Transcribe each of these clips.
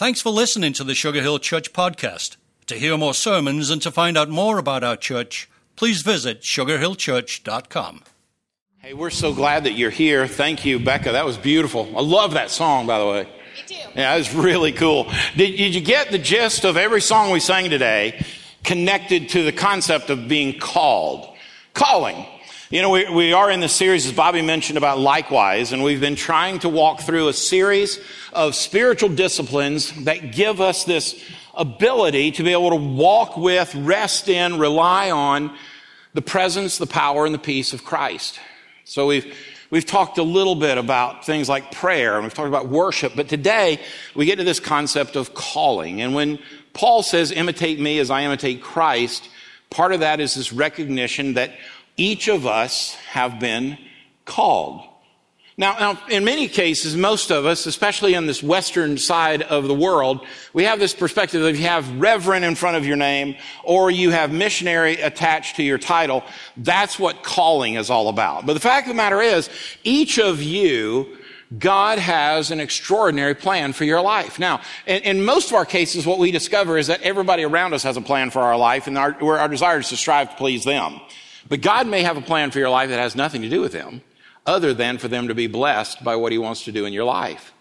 Thanks for listening to the Sugar Hill Church podcast. To hear more sermons and to find out more about our church, please visit sugarhillchurch.com. Hey, we're so glad that you're here. Thank you, Becca. That was beautiful. I love that song, by the way. Me too. Yeah, it was really cool. Did, did you get the gist of every song we sang today connected to the concept of being called? Calling. You know, we, we are in the series, as Bobby mentioned, about likewise, and we've been trying to walk through a series of spiritual disciplines that give us this ability to be able to walk with, rest in, rely on the presence, the power, and the peace of Christ. So we've We've talked a little bit about things like prayer and we've talked about worship, but today we get to this concept of calling. And when Paul says, imitate me as I imitate Christ, part of that is this recognition that each of us have been called. Now, now, in many cases, most of us, especially on this western side of the world, we have this perspective that if you have reverend in front of your name or you have missionary attached to your title, that's what calling is all about. But the fact of the matter is, each of you God has an extraordinary plan for your life. Now, in, in, most of our cases, what we discover is that everybody around us has a plan for our life, and our, our desire is to strive to please them. But God may have a plan for your life that has nothing to do with them, other than for them to be blessed by what He wants to do in your life.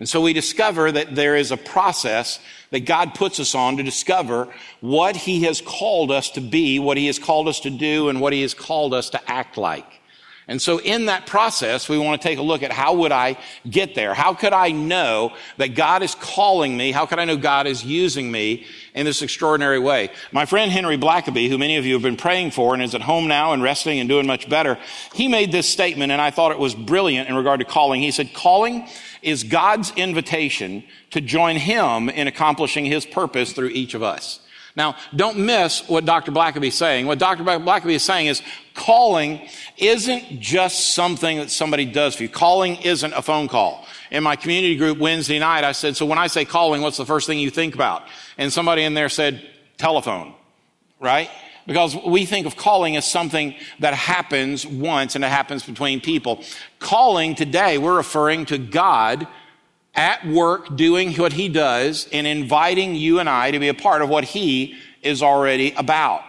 And so we discover that there is a process that God puts us on to discover what He has called us to be, what He has called us to do, and what He has called us to act like. And so in that process, we want to take a look at how would I get there? How could I know that God is calling me? How could I know God is using me in this extraordinary way? My friend Henry Blackaby, who many of you have been praying for and is at home now and resting and doing much better, he made this statement and I thought it was brilliant in regard to calling. He said, calling is God's invitation to join him in accomplishing his purpose through each of us. Now, don't miss what Dr. Blackaby is saying. What Dr. Blackaby is saying is calling isn't just something that somebody does for you. Calling isn't a phone call. In my community group Wednesday night, I said, so when I say calling, what's the first thing you think about? And somebody in there said, telephone, right? Because we think of calling as something that happens once and it happens between people. Calling today, we're referring to God at work doing what he does and inviting you and I to be a part of what he is already about.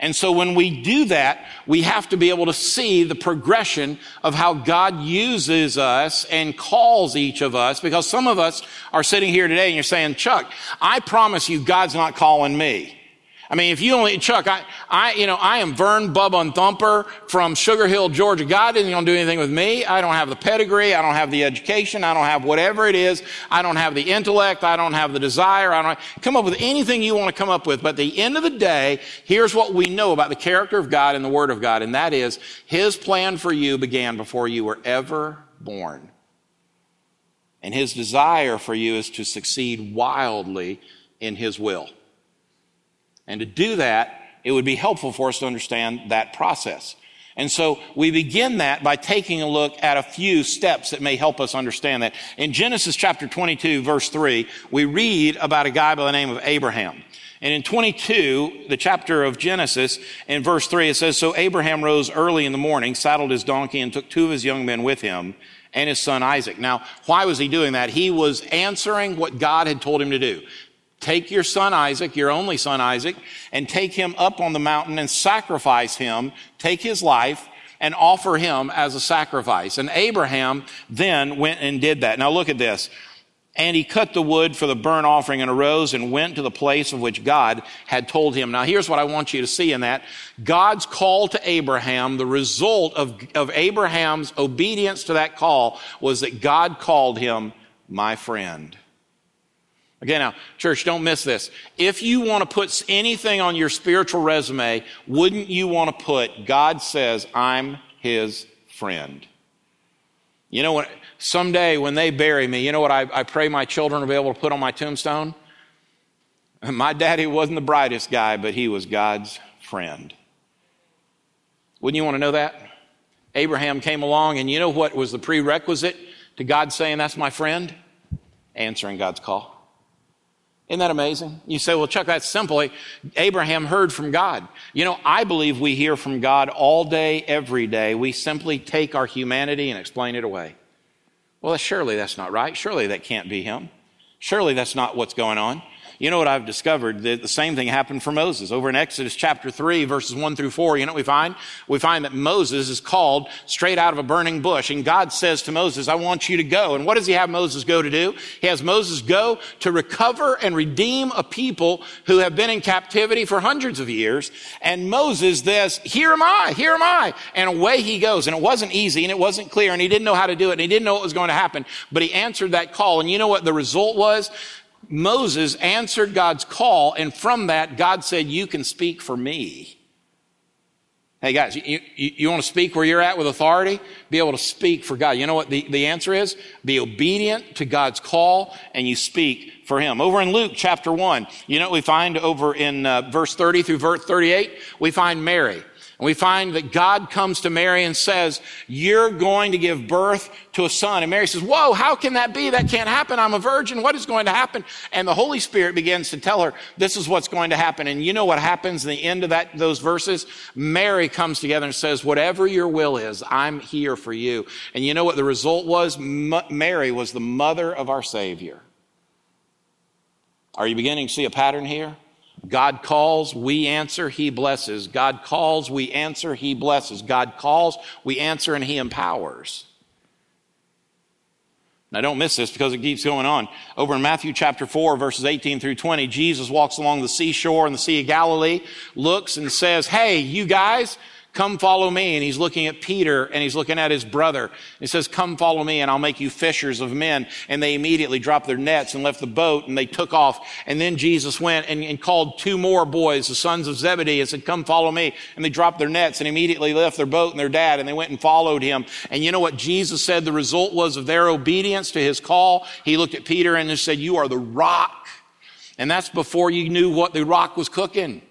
And so when we do that, we have to be able to see the progression of how God uses us and calls each of us because some of us are sitting here today and you're saying, Chuck, I promise you God's not calling me. I mean, if you only, Chuck, I, I, you know, I am Vern Bubba and Thumper from Sugar Hill, Georgia. God isn't going to do anything with me. I don't have the pedigree. I don't have the education. I don't have whatever it is. I don't have the intellect. I don't have the desire. I don't come up with anything you want to come up with. But at the end of the day, here's what we know about the character of God and the Word of God. And that is His plan for you began before you were ever born. And His desire for you is to succeed wildly in His will. And to do that, it would be helpful for us to understand that process. And so we begin that by taking a look at a few steps that may help us understand that. In Genesis chapter 22 verse 3, we read about a guy by the name of Abraham. And in 22, the chapter of Genesis, in verse 3, it says, So Abraham rose early in the morning, saddled his donkey, and took two of his young men with him and his son Isaac. Now, why was he doing that? He was answering what God had told him to do. Take your son Isaac, your only son Isaac, and take him up on the mountain and sacrifice him, take his life, and offer him as a sacrifice. And Abraham then went and did that. Now look at this. And he cut the wood for the burnt offering and arose and went to the place of which God had told him. Now here's what I want you to see in that. God's call to Abraham, the result of, of Abraham's obedience to that call was that God called him my friend. Okay, now, church, don't miss this. If you want to put anything on your spiritual resume, wouldn't you want to put, God says, I'm his friend? You know what? Someday when they bury me, you know what I, I pray my children will be able to put on my tombstone? My daddy wasn't the brightest guy, but he was God's friend. Wouldn't you want to know that? Abraham came along, and you know what was the prerequisite to God saying, That's my friend? Answering God's call. Isn't that amazing? You say, well, Chuck, that's simply Abraham heard from God. You know, I believe we hear from God all day, every day. We simply take our humanity and explain it away. Well, surely that's not right. Surely that can't be him. Surely that's not what's going on. You know what I've discovered? That the same thing happened for Moses. Over in Exodus chapter 3, verses 1 through 4, you know what we find? We find that Moses is called straight out of a burning bush. And God says to Moses, I want you to go. And what does he have Moses go to do? He has Moses go to recover and redeem a people who have been in captivity for hundreds of years. And Moses says, Here am I, here am I. And away he goes. And it wasn't easy and it wasn't clear and he didn't know how to do it and he didn't know what was going to happen. But he answered that call. And you know what the result was? Moses answered God's call, and from that, God said, You can speak for me. Hey guys, you, you, you, want to speak where you're at with authority? Be able to speak for God. You know what the, the answer is? Be obedient to God's call and you speak for Him. Over in Luke chapter 1, you know what we find over in uh, verse 30 through verse 38? We find Mary. And we find that God comes to Mary and says, you're going to give birth to a son. And Mary says, whoa, how can that be? That can't happen. I'm a virgin. What is going to happen? And the Holy Spirit begins to tell her, this is what's going to happen. And you know what happens in the end of that, those verses? Mary comes together and says, whatever your will is, I'm here for you. And you know what the result was? M- Mary was the mother of our Savior. Are you beginning to see a pattern here? God calls, we answer, He blesses. God calls, we answer, He blesses. God calls, we answer, and He empowers. Now, don't miss this because it keeps going on. Over in Matthew chapter 4, verses 18 through 20, Jesus walks along the seashore in the Sea of Galilee, looks and says, Hey, you guys, Come follow me. And he's looking at Peter and he's looking at his brother. He says, Come follow me and I'll make you fishers of men. And they immediately dropped their nets and left the boat and they took off. And then Jesus went and, and called two more boys, the sons of Zebedee, and said, Come follow me. And they dropped their nets and immediately left their boat and their dad and they went and followed him. And you know what Jesus said the result was of their obedience to his call? He looked at Peter and he said, You are the rock. And that's before you knew what the rock was cooking.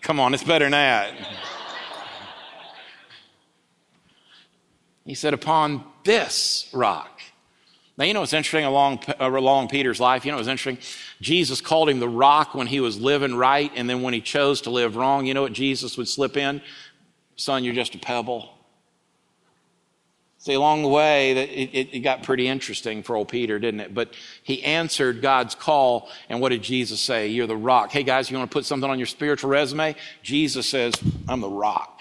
Come on, it's better than that. He said, Upon this rock. Now, you know what's interesting along, uh, along Peter's life? You know what's interesting? Jesus called him the rock when he was living right, and then when he chose to live wrong, you know what Jesus would slip in? Son, you're just a pebble. See, along the way, it, it, it, got pretty interesting for old Peter, didn't it? But he answered God's call, and what did Jesus say? You're the rock. Hey, guys, you want to put something on your spiritual resume? Jesus says, I'm the rock.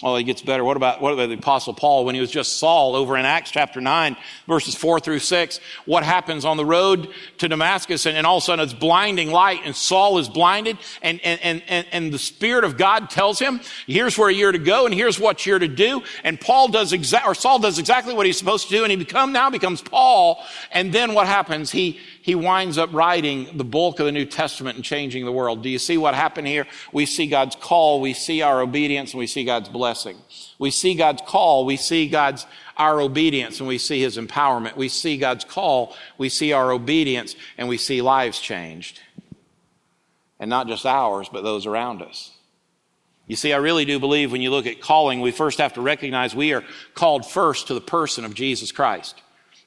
Oh, it gets better. What about, what about the apostle Paul when he was just Saul over in Acts chapter 9, verses 4 through 6? What happens on the road to Damascus and, and all of a sudden it's blinding light and Saul is blinded and, and, and, and the Spirit of God tells him, here's where you're to go and here's what you're to do. And Paul does exact, or Saul does exactly what he's supposed to do and he become, now becomes Paul. And then what happens? He, he winds up writing the bulk of the New Testament and changing the world. Do you see what happened here? We see God's call, we see our obedience, and we see God's blessing. We see God's call, we see God's our obedience, and we see his empowerment. We see God's call, we see our obedience, and we see lives changed. And not just ours, but those around us. You see, I really do believe when you look at calling, we first have to recognize we are called first to the person of Jesus Christ.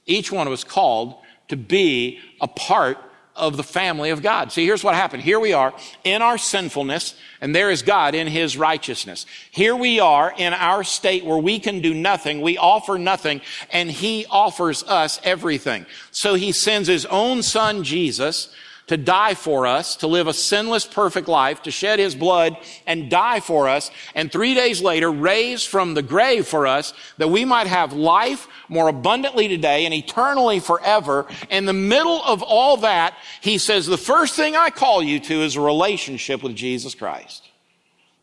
Each one of us called to be a part of the family of God. See, here's what happened. Here we are in our sinfulness, and there is God in his righteousness. Here we are in our state where we can do nothing, we offer nothing, and he offers us everything. So he sends his own son, Jesus, to die for us, to live a sinless, perfect life, to shed his blood and die for us, and three days later raise from the grave for us that we might have life more abundantly today and eternally forever. In the middle of all that, he says, the first thing I call you to is a relationship with Jesus Christ.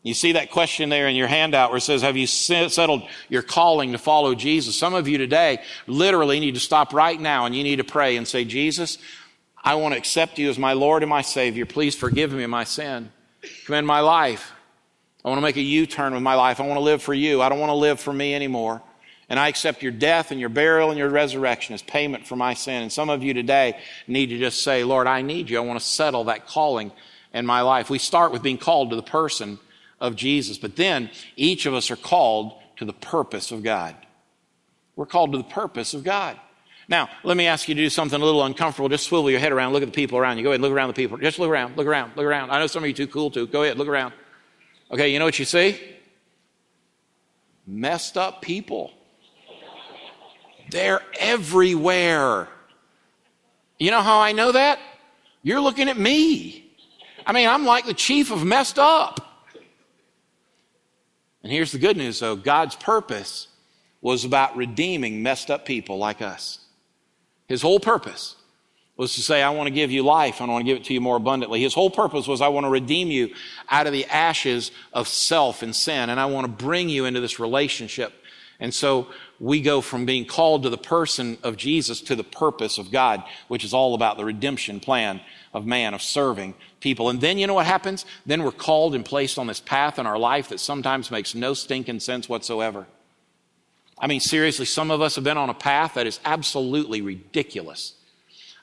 You see that question there in your handout where it says, have you settled your calling to follow Jesus? Some of you today literally need to stop right now and you need to pray and say, Jesus, I want to accept you as my Lord and my Savior. Please forgive me my sin. Come in my life. I want to make a U turn with my life. I want to live for you. I don't want to live for me anymore. And I accept your death and your burial and your resurrection as payment for my sin. And some of you today need to just say, Lord, I need you. I want to settle that calling in my life. We start with being called to the person of Jesus, but then each of us are called to the purpose of God. We're called to the purpose of God. Now, let me ask you to do something a little uncomfortable. Just swivel your head around, look at the people around you. Go ahead, look around the people. Just look around, look around, look around. I know some of you too cool to. Go ahead, look around. Okay, you know what you see? Messed up people. They're everywhere. You know how I know that? You're looking at me. I mean, I'm like the chief of messed up. And here's the good news though God's purpose was about redeeming messed up people like us. His whole purpose was to say, I want to give you life. I want to give it to you more abundantly. His whole purpose was, I want to redeem you out of the ashes of self and sin, and I want to bring you into this relationship. And so we go from being called to the person of Jesus to the purpose of God, which is all about the redemption plan of man, of serving people. And then you know what happens? Then we're called and placed on this path in our life that sometimes makes no stinking sense whatsoever. I mean, seriously, some of us have been on a path that is absolutely ridiculous.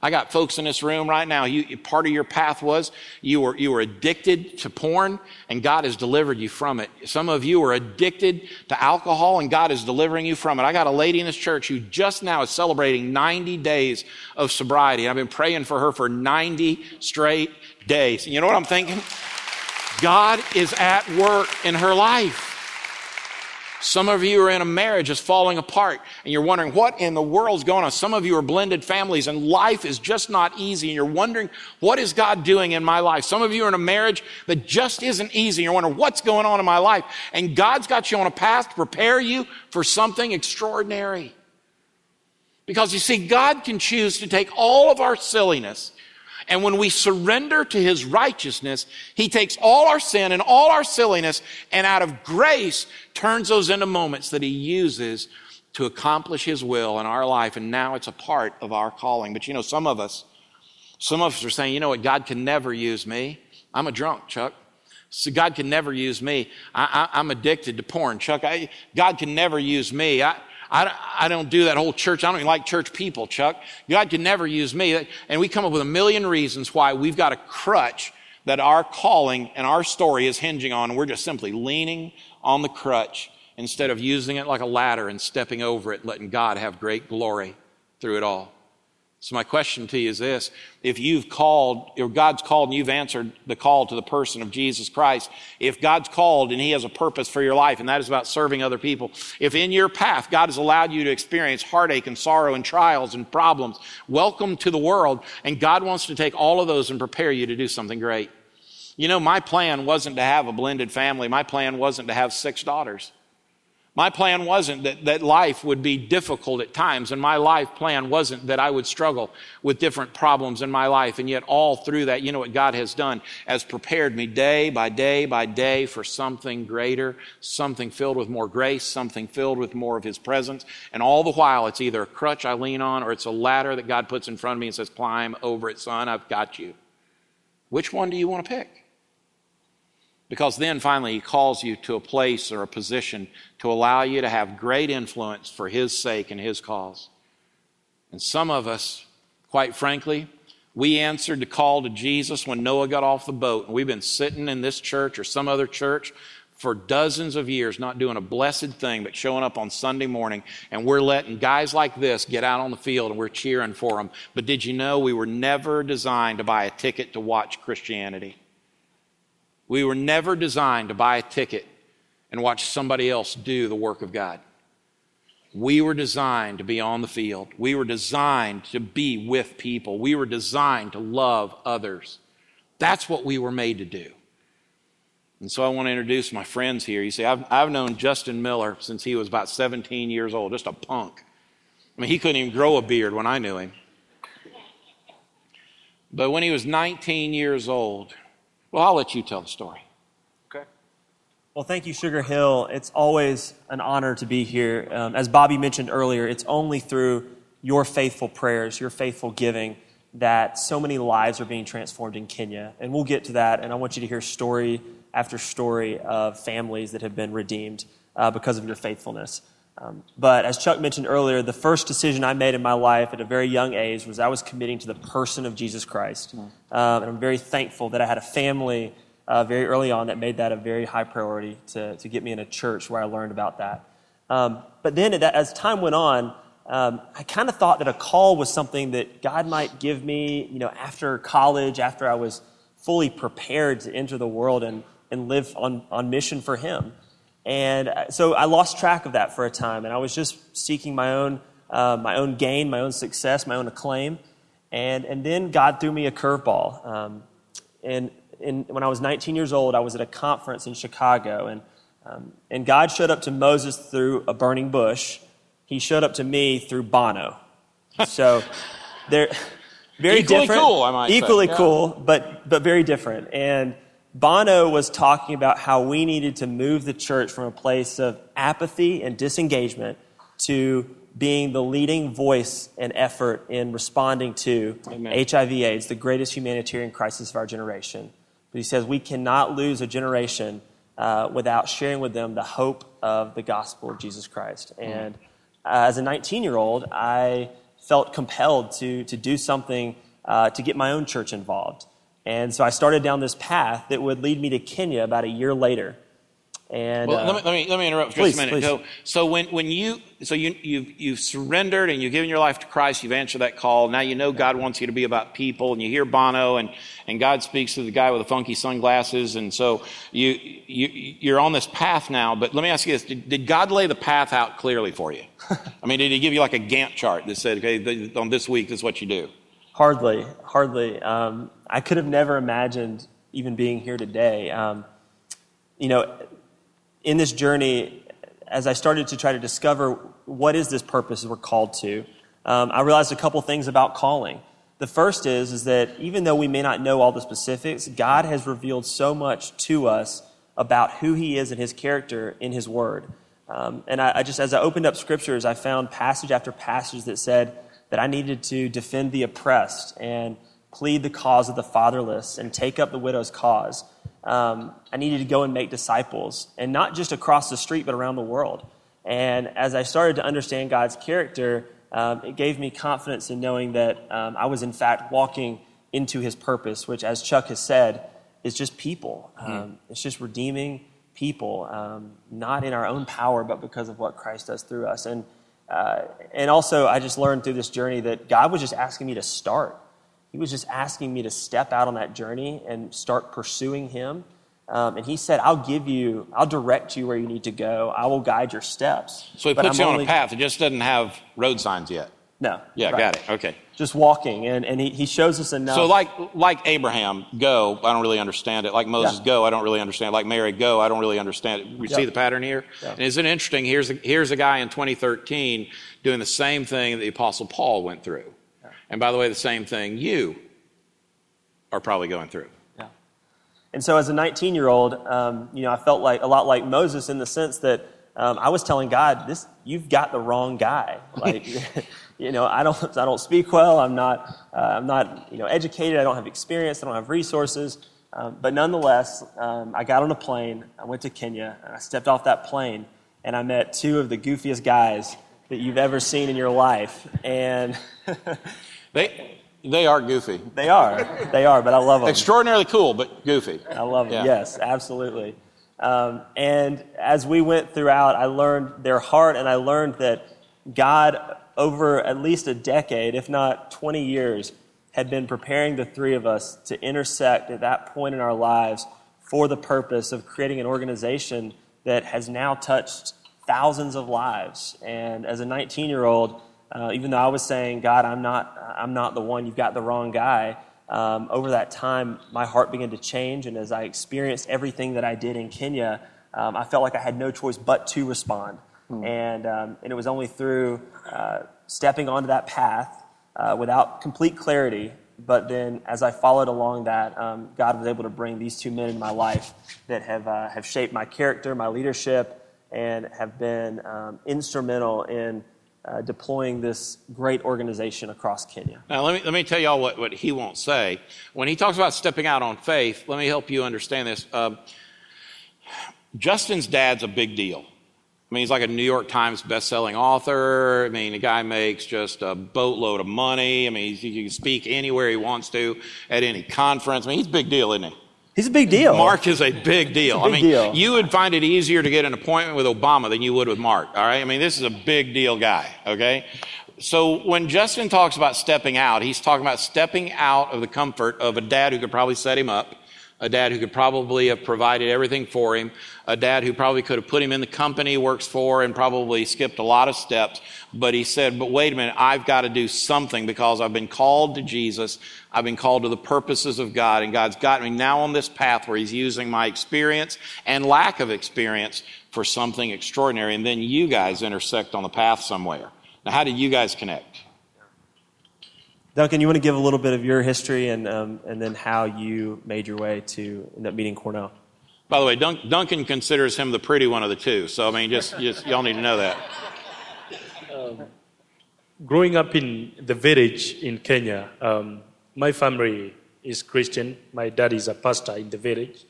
I got folks in this room right now. You, part of your path was you were, you were addicted to porn and God has delivered you from it. Some of you are addicted to alcohol and God is delivering you from it. I got a lady in this church who just now is celebrating 90 days of sobriety. I've been praying for her for 90 straight days. You know what I'm thinking? God is at work in her life. Some of you are in a marriage that's falling apart and you're wondering what in the world's going on. Some of you are blended families and life is just not easy and you're wondering what is God doing in my life. Some of you are in a marriage that just isn't easy. You're wondering what's going on in my life. And God's got you on a path to prepare you for something extraordinary. Because you see, God can choose to take all of our silliness and when we surrender to his righteousness, he takes all our sin and all our silliness and out of grace turns those into moments that he uses to accomplish his will in our life. And now it's a part of our calling. But you know, some of us, some of us are saying, you know what, God can never use me. I'm a drunk, Chuck. So God can never use me. I, am addicted to porn, Chuck. I, God can never use me. I, I, I don't do that whole church. I don't even like church people, Chuck. God can never use me. And we come up with a million reasons why we've got a crutch that our calling and our story is hinging on. We're just simply leaning on the crutch instead of using it like a ladder and stepping over it, letting God have great glory through it all. So my question to you is this. If you've called, if God's called and you've answered the call to the person of Jesus Christ, if God's called and He has a purpose for your life, and that is about serving other people, if in your path God has allowed you to experience heartache and sorrow and trials and problems, welcome to the world, and God wants to take all of those and prepare you to do something great. You know, my plan wasn't to have a blended family. My plan wasn't to have six daughters. My plan wasn't that, that life would be difficult at times, and my life plan wasn't that I would struggle with different problems in my life. And yet, all through that, you know what God has done? Has prepared me day by day by day for something greater, something filled with more grace, something filled with more of His presence. And all the while, it's either a crutch I lean on or it's a ladder that God puts in front of me and says, Climb over it, son, I've got you. Which one do you want to pick? Because then finally he calls you to a place or a position to allow you to have great influence for his sake and his cause. And some of us, quite frankly, we answered the call to Jesus when Noah got off the boat. And we've been sitting in this church or some other church for dozens of years, not doing a blessed thing, but showing up on Sunday morning. And we're letting guys like this get out on the field and we're cheering for them. But did you know we were never designed to buy a ticket to watch Christianity? We were never designed to buy a ticket and watch somebody else do the work of God. We were designed to be on the field. We were designed to be with people. We were designed to love others. That's what we were made to do. And so I want to introduce my friends here. You see, I've, I've known Justin Miller since he was about 17 years old, just a punk. I mean, he couldn't even grow a beard when I knew him. But when he was 19 years old, well, I'll let you tell the story. Okay. Well, thank you, Sugar Hill. It's always an honor to be here. Um, as Bobby mentioned earlier, it's only through your faithful prayers, your faithful giving, that so many lives are being transformed in Kenya. And we'll get to that. And I want you to hear story after story of families that have been redeemed uh, because of your faithfulness. Um, but as Chuck mentioned earlier, the first decision I made in my life at a very young age was I was committing to the person of Jesus Christ. Mm. Um, and I'm very thankful that I had a family uh, very early on that made that a very high priority to, to get me in a church where I learned about that. Um, but then as time went on, um, I kind of thought that a call was something that God might give me, you know, after college, after I was fully prepared to enter the world and, and live on, on mission for Him. And uh, so I lost track of that for a time, and I was just seeking my own uh, my own gain, my own success, my own acclaim. And, and then God threw me a curveball. Um, and, and when I was 19 years old, I was at a conference in Chicago, and, um, and God showed up to Moses through a burning bush. He showed up to me through Bono. So they're very Equally different. cool, I might say. Equally Yeah. cool, but, but very different. And Bono was talking about how we needed to move the church from a place of apathy and disengagement to being the leading voice and effort in responding to Amen. HIV AIDS, the greatest humanitarian crisis of our generation. But he says we cannot lose a generation uh, without sharing with them the hope of the gospel of Jesus Christ. And uh, as a 19 year old, I felt compelled to, to do something uh, to get my own church involved. And so I started down this path that would lead me to Kenya about a year later. And Well, uh, let, me, let, me, let me interrupt for please, just a minute. So, so when, when you, so you, you've, you've surrendered and you've given your life to Christ, you've answered that call. Now you know God wants you to be about people and you hear Bono and, and God speaks to the guy with the funky sunglasses. And so you, you, you're on this path now. But let me ask you this. Did, did God lay the path out clearly for you? I mean, did he give you like a Gantt chart that said, okay, on this week, this is what you do? Hardly, hardly. Um, I could have never imagined even being here today. Um, you know, in this journey, as I started to try to discover what is this purpose we're called to, um, I realized a couple things about calling. The first is, is that even though we may not know all the specifics, God has revealed so much to us about who He is and His character in His Word. Um, and I, I just, as I opened up scriptures, I found passage after passage that said that I needed to defend the oppressed and plead the cause of the fatherless and take up the widow's cause. Um, I needed to go and make disciples, and not just across the street, but around the world. And as I started to understand God's character, um, it gave me confidence in knowing that um, I was, in fact, walking into his purpose, which, as Chuck has said, is just people. Um, It's just redeeming people, um, not in our own power, but because of what Christ does through us. And, uh, and also, I just learned through this journey that God was just asking me to start. He was just asking me to step out on that journey and start pursuing Him. Um, and He said, I'll give you, I'll direct you where you need to go. I will guide your steps. So he puts I'm you on only- a path. It just doesn't have road signs yet. No. Yeah, right. got it. Okay. Just walking. And, and he, he shows us enough. So like like Abraham, go. I don't really understand it. Like Moses, Yeah. go. I don't really understand. it. Like Mary, go. I don't really understand it. We Yeah. see the pattern here. Yeah. And isn't it interesting? Here's a, here's a guy in 2013 doing the same thing that the Apostle Paul went through. And by the way, the same thing you are probably going through. Yeah. And so, as a 19 year old, um, you know, I felt like a lot like Moses in the sense that um, I was telling God, "This, you've got the wrong guy. Like, you know, I don't, I don't speak well. I'm not, uh, I'm not, you know, educated. I don't have experience. I don't have resources. Um, but nonetheless, um, I got on a plane. I went to Kenya, and I stepped off that plane, and I met two of the goofiest guys that you've ever seen in your life, and They they are goofy. they are, they are. But I love them. Extraordinarily cool, but goofy. I love them. Yeah. Yes, absolutely. Um, and as we went throughout, I learned their heart, and I learned that God, over at least a decade, if not 20 years, had been preparing the three of us to intersect at that point in our lives for the purpose of creating an organization that has now touched thousands of lives. And as a 19 year old, uh, even though I was saying, God, I'm not, I'm not the one, you've got the wrong guy, um, over that time, my heart began to change. And as I experienced everything that I did in Kenya, um, I felt like I had no choice but to respond. And, um, and it was only through uh, stepping onto that path uh, without complete clarity, but then as I followed along that, um, God was able to bring these two men in my life that have, uh, have shaped my character, my leadership, and have been um, instrumental in uh, deploying this great organization across Kenya. Now, let me, let me tell y'all what, what he won't say. When he talks about stepping out on faith, let me help you understand this. Um, Justin's dad's a big deal. I mean, he's like a New York Times best-selling author. I mean, the guy makes just a boatload of money. I mean, he can speak anywhere he wants to at any conference. I mean, he's a big deal, isn't he? He's a big deal. Mark is a big deal. big I mean, deal. you would find it easier to get an appointment with Obama than you would with Mark. All right. I mean, this is a big deal guy. Okay. So when Justin talks about stepping out, he's talking about stepping out of the comfort of a dad who could probably set him up, a dad who could probably have provided everything for him, a dad who probably could have put him in the company he works for and probably skipped a lot of steps. But he said, But wait a minute, I've got to do something because I've been called to Jesus. I've been called to the purposes of God, and God's got me now on this path where He's using my experience and lack of experience for something extraordinary. And then you guys intersect on the path somewhere. Now, how did you guys connect? Duncan, you want to give a little bit of your history and, um, and then how you made your way to end up meeting Cornell? By the way, Dun- Duncan considers him the pretty one of the two. So, I mean, just, just y'all need to know that. Um, growing up in the village in Kenya, um, my family is Christian. My dad is a pastor in the village.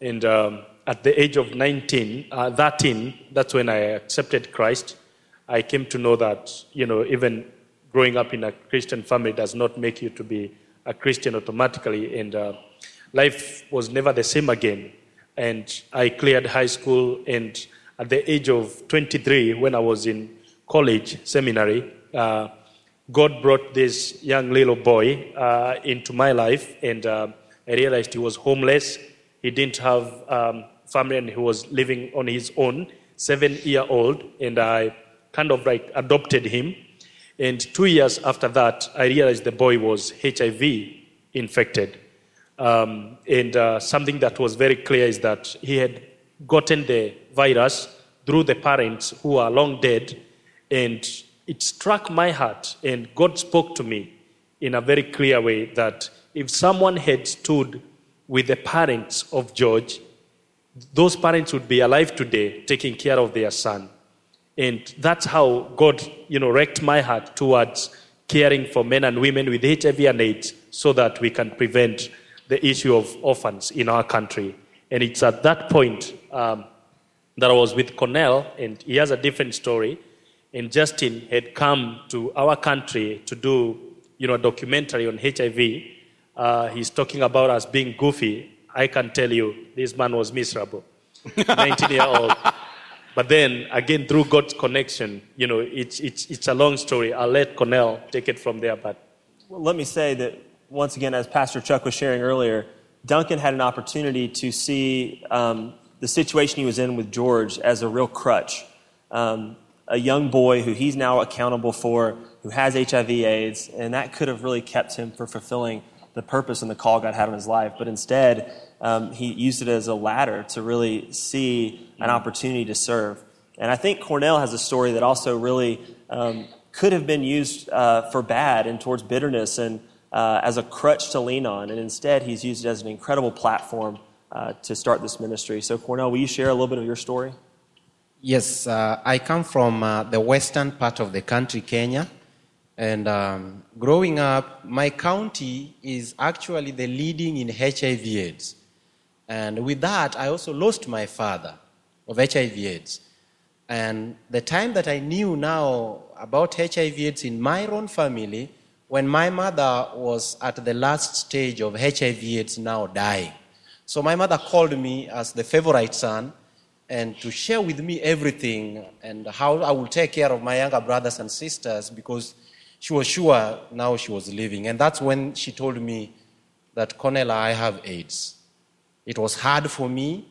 And um, at the age of 19, uh, 13, that's when I accepted Christ. I came to know that, you know, even growing up in a Christian family does not make you to be a Christian automatically. And uh, life was never the same again. And I cleared high school. And at the age of 23, when I was in college, seminary, uh, God brought this young little boy uh, into my life. And uh, I realized he was homeless. He didn't have um, family and he was living on his own, seven year old. And I kind of like adopted him and two years after that, I realized the boy was HIV infected. Um, and uh, something that was very clear is that he had gotten the virus through the parents who are long dead. And it struck my heart, and God spoke to me in a very clear way that if someone had stood with the parents of George, those parents would be alive today taking care of their son. And that's how God, you know, wrecked my heart towards caring for men and women with HIV and AIDS so that we can prevent the issue of orphans in our country. And it's at that point um, that I was with Cornell, and he has a different story. And Justin had come to our country to do, you know, a documentary on HIV. Uh, he's talking about us being goofy. I can tell you, this man was miserable. 19 year old. But then again, through God's connection, you know, it's, it's, it's a long story. I'll let Cornell take it from there. But well, let me say that once again, as Pastor Chuck was sharing earlier, Duncan had an opportunity to see um, the situation he was in with George as a real crutch. Um, a young boy who he's now accountable for, who has HIV/AIDS, and that could have really kept him from fulfilling the purpose and the call God had on his life. But instead, um, he used it as a ladder to really see an opportunity to serve. And I think Cornell has a story that also really um, could have been used uh, for bad and towards bitterness and uh, as a crutch to lean on. And instead, he's used it as an incredible platform uh, to start this ministry. So, Cornell, will you share a little bit of your story? Yes, uh, I come from uh, the western part of the country, Kenya. And um, growing up, my county is actually the leading in HIV/AIDS. And with that, I also lost my father of HIV/AIDS. And the time that I knew now about HIV/AIDS in my own family, when my mother was at the last stage of HIV/AIDS now dying. So my mother called me as the favorite son and to share with me everything and how I will take care of my younger brothers and sisters because she was sure now she was leaving. And that's when she told me that, Cornella, I have AIDS. It was hard for me.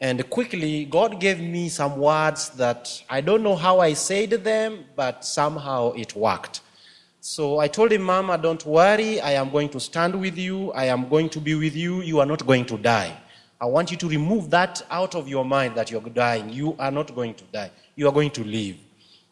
And quickly, God gave me some words that I don't know how I said them, but somehow it worked. So I told him, Mama, don't worry. I am going to stand with you. I am going to be with you. You are not going to die. I want you to remove that out of your mind that you're dying. You are not going to die. You are going to live.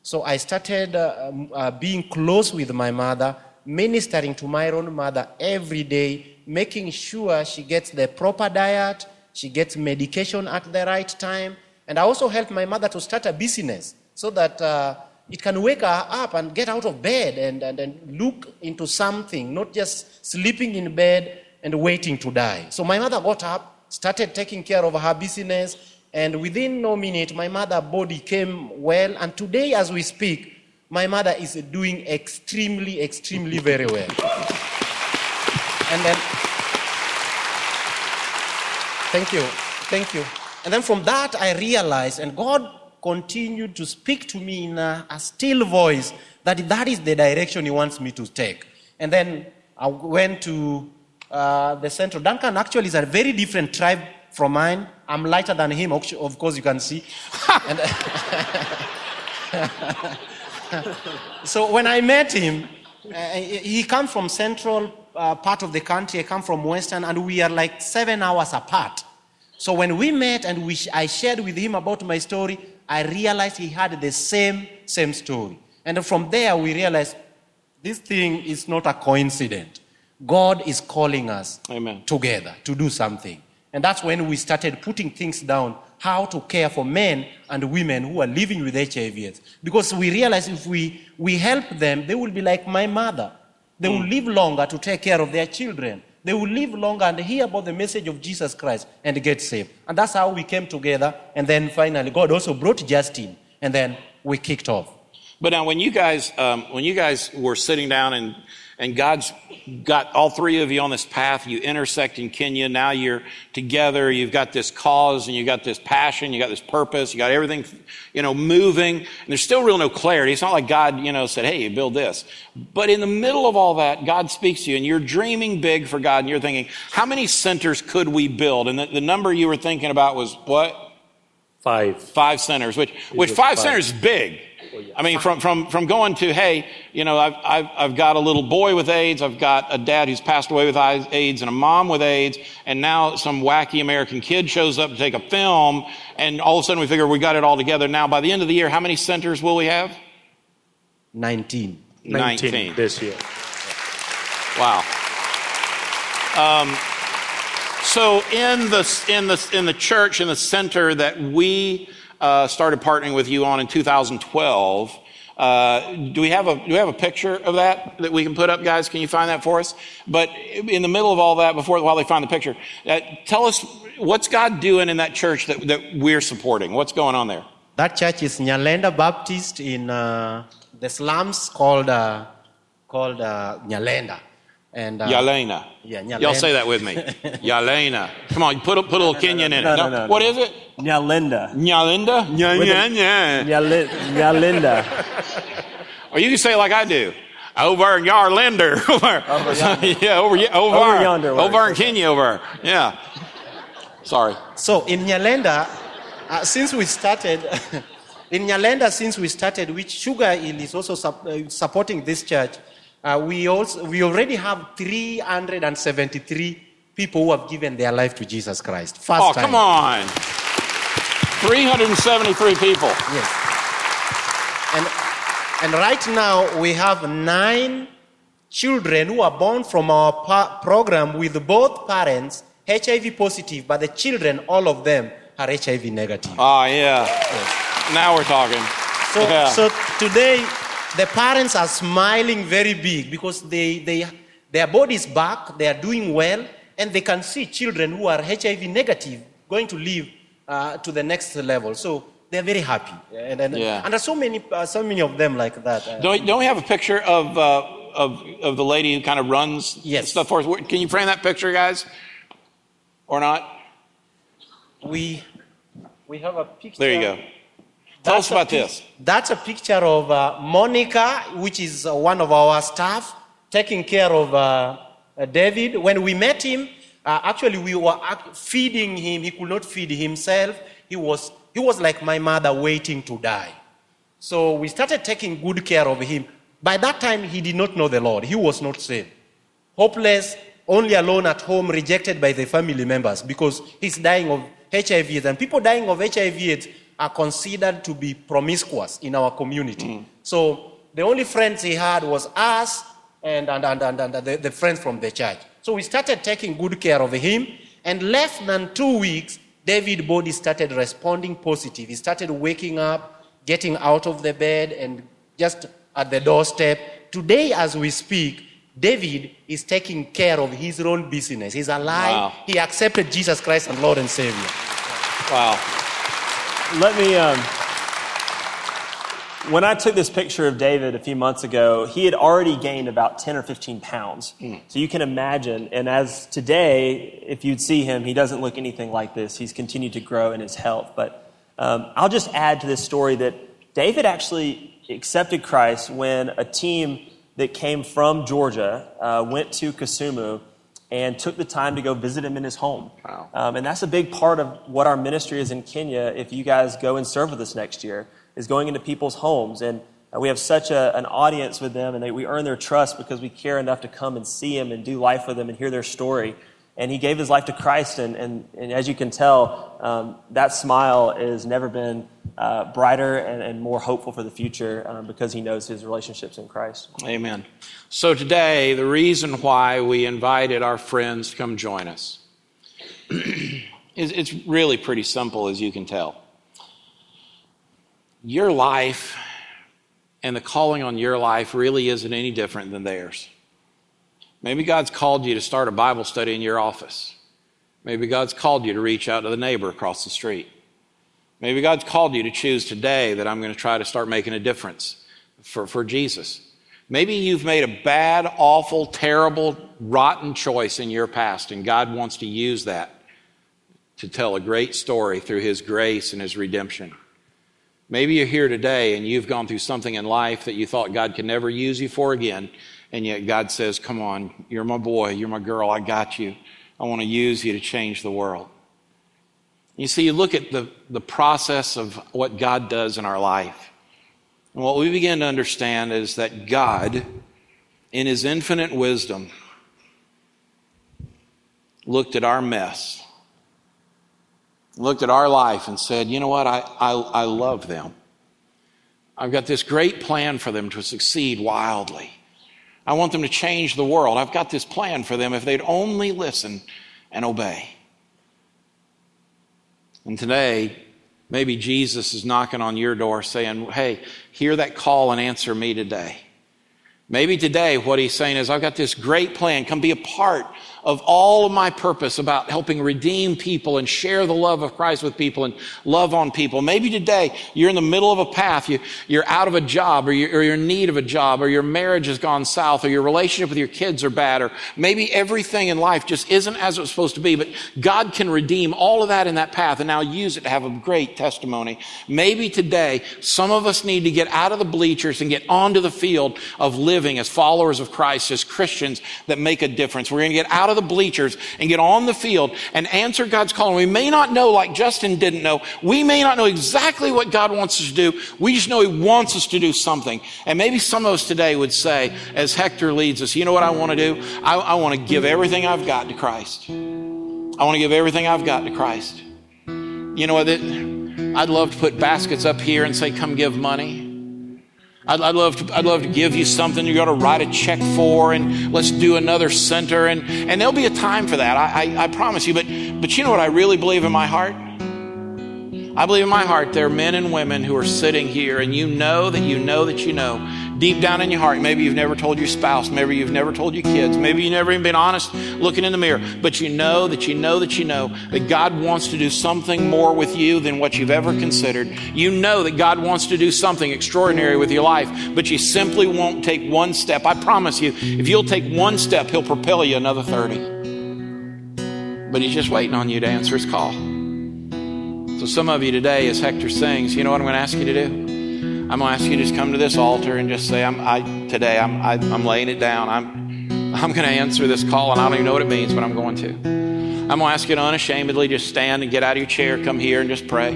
So I started uh, um, uh, being close with my mother, ministering to my own mother every day, making sure she gets the proper diet, she gets medication at the right time. And I also helped my mother to start a business so that uh, it can wake her up and get out of bed and, and, and look into something, not just sleeping in bed and waiting to die. So my mother got up, started taking care of her business, and within no minute, my mother body came well. And today, as we speak, my mother is doing extremely, extremely very well. And then, thank you, thank you. And then from that, I realized, and God continued to speak to me in a, a still voice that that is the direction He wants me to take. And then I went to uh, the central. Duncan actually is a very different tribe from mine. I'm lighter than him, of course, you can see. And- so when I met him, uh, he he come from central uh, part of the country, I come from western, and we are like seven hours apart. So when we met and we sh- I shared with him about my story, I realized he had the same same story. And from there, we realized this thing is not a coincidence. God is calling us Amen. together to do something. And that's when we started putting things down how to care for men and women who are living with HIV AIDS. Because we realized if we, we help them, they will be like my mother. They will live longer to take care of their children. They will live longer and hear about the message of Jesus Christ and get saved. And that's how we came together. And then finally, God also brought Justin. And then we kicked off. But now, when you guys, um, when you guys were sitting down and and God's got all three of you on this path, you intersect in Kenya. Now you're together. You've got this cause and you've got this passion. You got this purpose. You got everything, you know, moving. And there's still real no clarity. It's not like God, you know, said, "Hey, you build this." But in the middle of all that, God speaks to you, and you're dreaming big for God, and you're thinking, "How many centers could we build?" And the, the number you were thinking about was what? Five. five centers, which which five five. centers is big. I mean, from from from going to hey, you know, I've I've I've got a little boy with AIDS, I've got a dad who's passed away with AIDS, and a mom with AIDS, and now some wacky American kid shows up to take a film, and all of a sudden we figure we got it all together. Now, by the end of the year, how many centers will we have? 19. 19 this year. Wow. Um, so in the in the in the church in the center that we started partnering with you on in 2012. Uh, do we have a do we have a picture of that that we can put up, guys? Can you find that for us? But in the middle of all that, before while they find the picture, uh, tell us what's God doing in that church that, that we're supporting. What's going on there? That church is Nyalenda Baptist in uh, the slums called uh, called uh, Nyalenda. And uh, Yalena. Yeah, Nyalena. Y'all say that with me. Yalena. Come on, put a, put a little Kenyan in it. no, no, no, What it? Nyalinda. Nyalinda? Nya, With a- nya, nya. Nyali- Nyalinda. Or you can say it like I do. Over in Yarlander. Over yeah, over, yeah, over, Over yonder. Over in Kenya, over. Yeah. Sorry. So in Nyalenda, uh, since we started, in Nyalenda, since we started, which Sugar Hill is also sup- uh, supporting this church, uh, we also we already have 373 people who have given their life to Jesus Christ. First Oh, time. come on. 373 people. Yes. And, and right now, we have nine children who are born from our pa- program with both parents HIV positive, but the children, all of them, are HIV negative. Oh, yeah. Now we're talking. So, Yeah. so today, the parents are smiling very big because they, they, their body is back, they are doing well, and they can see children who are HIV negative going to live uh, to the next level. So they're very happy. And, and, Yeah. and there's so many, uh, so many of them like that. Uh, Don't, don't we have a picture of, uh, of, of the lady who kind of runs Yes. stuff for us? Can you frame that picture, guys? Or not? we, we have a picture. There you go. Tell That's us a about this. That's a picture of uh, Monica, which is uh, one of our staff, taking care of uh, uh, David. When we met him, uh, actually we were feeding him. He could not feed himself. He was, he was like my mother waiting to die. So we started taking good care of him. By that time, he did not know the Lord. He was not saved. Hopeless, only alone at home, rejected by the family members because he's dying of HIV. And people dying of HIV AIDS are considered to be promiscuous in our community. So the only friends he had was us and, and, and, and, and the, the friends from the church. So we started taking good care of him. And less than two weeks, David body started responding positive. He started waking up, getting out of the bed, and just at the doorstep. Today, as we speak, David is taking care of his own business. He's alive. Wow. He accepted Jesus Christ and Lord and Savior. Wow. Let me. Um, when I took this picture of David a few months ago, he had already gained about 10 or 15 pounds. So you can imagine. And as today, if you'd see him, he doesn't look anything like this. He's continued to grow in his health. But um, I'll just add to this story that David actually accepted Christ when a team that came from Georgia uh, went to Kisumu and took the time to go visit him in his home. Wow. Um, and that's a big part of what our ministry is in Kenya. If you guys go and serve with us next year, is going into people's homes and uh, we have such a, an audience with them, and they, we earn their trust because we care enough to come and see them and do life with them and hear their story. And he gave his life to Christ, and, and, and as you can tell, um, that smile has never been uh, brighter and, and more hopeful for the future um, because he knows his relationships in Christ. Amen. So today, the reason why we invited our friends to come join us is it's really pretty simple, as you can tell. Your life and the calling on your life really isn't any different than theirs. Maybe God's called you to start a Bible study in your office. Maybe God's called you to reach out to the neighbor across the street. Maybe God's called you to choose today that I'm going to try to start making a difference for, for Jesus. Maybe you've made a bad, awful, terrible, rotten choice in your past, and God wants to use that to tell a great story through His grace and His redemption. Maybe you're here today and you've gone through something in life that you thought God could never use you for again, and yet God says, Come on, you're my boy, you're my girl, I got you. I want to use you to change the world. You see, you look at the, the process of what God does in our life. And what we begin to understand is that God, in His infinite wisdom, looked at our mess looked at our life and said, you know what, I, I, I love them. I've got this great plan for them to succeed wildly. I want them to change the world. I've got this plan for them if they'd only listen and obey. And today, maybe Jesus is knocking on your door saying, Hey, hear that call and answer me today. Maybe today, what he's saying is, I've got this great plan. Come be a part of all of my purpose about helping redeem people and share the love of Christ with people and love on people. Maybe today you're in the middle of a path, you, are out of a job or you're, or you're in need of a job or your marriage has gone south or your relationship with your kids are bad or maybe everything in life just isn't as it's supposed to be, but God can redeem all of that in that path and now use it to have a great testimony. Maybe today some of us need to get out of the bleachers and get onto the field of living as followers of Christ, as Christians that make a difference. We're going to get out of of the bleachers and get on the field and answer God's call. we may not know, like Justin didn't know, we may not know exactly what God wants us to do. We just know He wants us to do something. And maybe some of us today would say, as Hector leads us, you know what I want to do? I, I want to give everything I've got to Christ. I want to give everything I've got to Christ. You know what? I'd love to put baskets up here and say, come give money. I'd, I'd, love to, I'd love to give you something you got to write a check for, and let's do another center. And, and there'll be a time for that, I, I, I promise you. But, but you know what I really believe in my heart? I believe in my heart there are men and women who are sitting here, and you know that you know that you know deep down in your heart. Maybe you've never told your spouse, maybe you've never told your kids, maybe you've never even been honest looking in the mirror, but you know that you know that you know that God wants to do something more with you than what you've ever considered. You know that God wants to do something extraordinary with your life, but you simply won't take one step. I promise you, if you'll take one step, He'll propel you another 30. But He's just waiting on you to answer His call. So some of you today, as Hector sings, you know what I'm going to ask you to do? I'm going to ask you to just come to this altar and just say, I'm, I, today I'm, I, am i am laying it down. I'm, I'm going to answer this call, and I don't even know what it means, but I'm going to. I'm going to ask you to unashamedly just stand and get out of your chair, come here and just pray.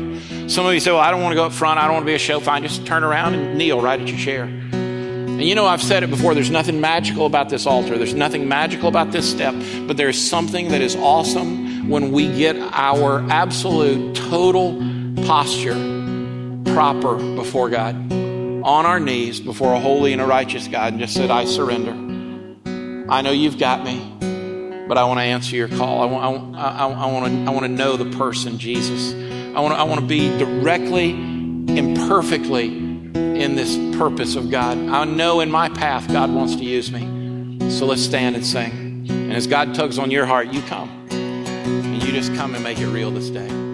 Some of you say, Well, I don't want to go up front. I don't want to be a show. Fine, just turn around and kneel right at your chair. And you know, I've said it before there's nothing magical about this altar, there's nothing magical about this step, but there's something that is awesome when we get our absolute total posture proper before God, on our knees before a holy and a righteous God, and just said, I surrender. I know you've got me, but I want to answer your call. I want, I, I, I want, to, I want to know the person, Jesus. I want, to, I want to be directly, imperfectly in this purpose of God. I know in my path God wants to use me. So let's stand and sing. And as God tugs on your heart, you come. And you just come and make it real this day.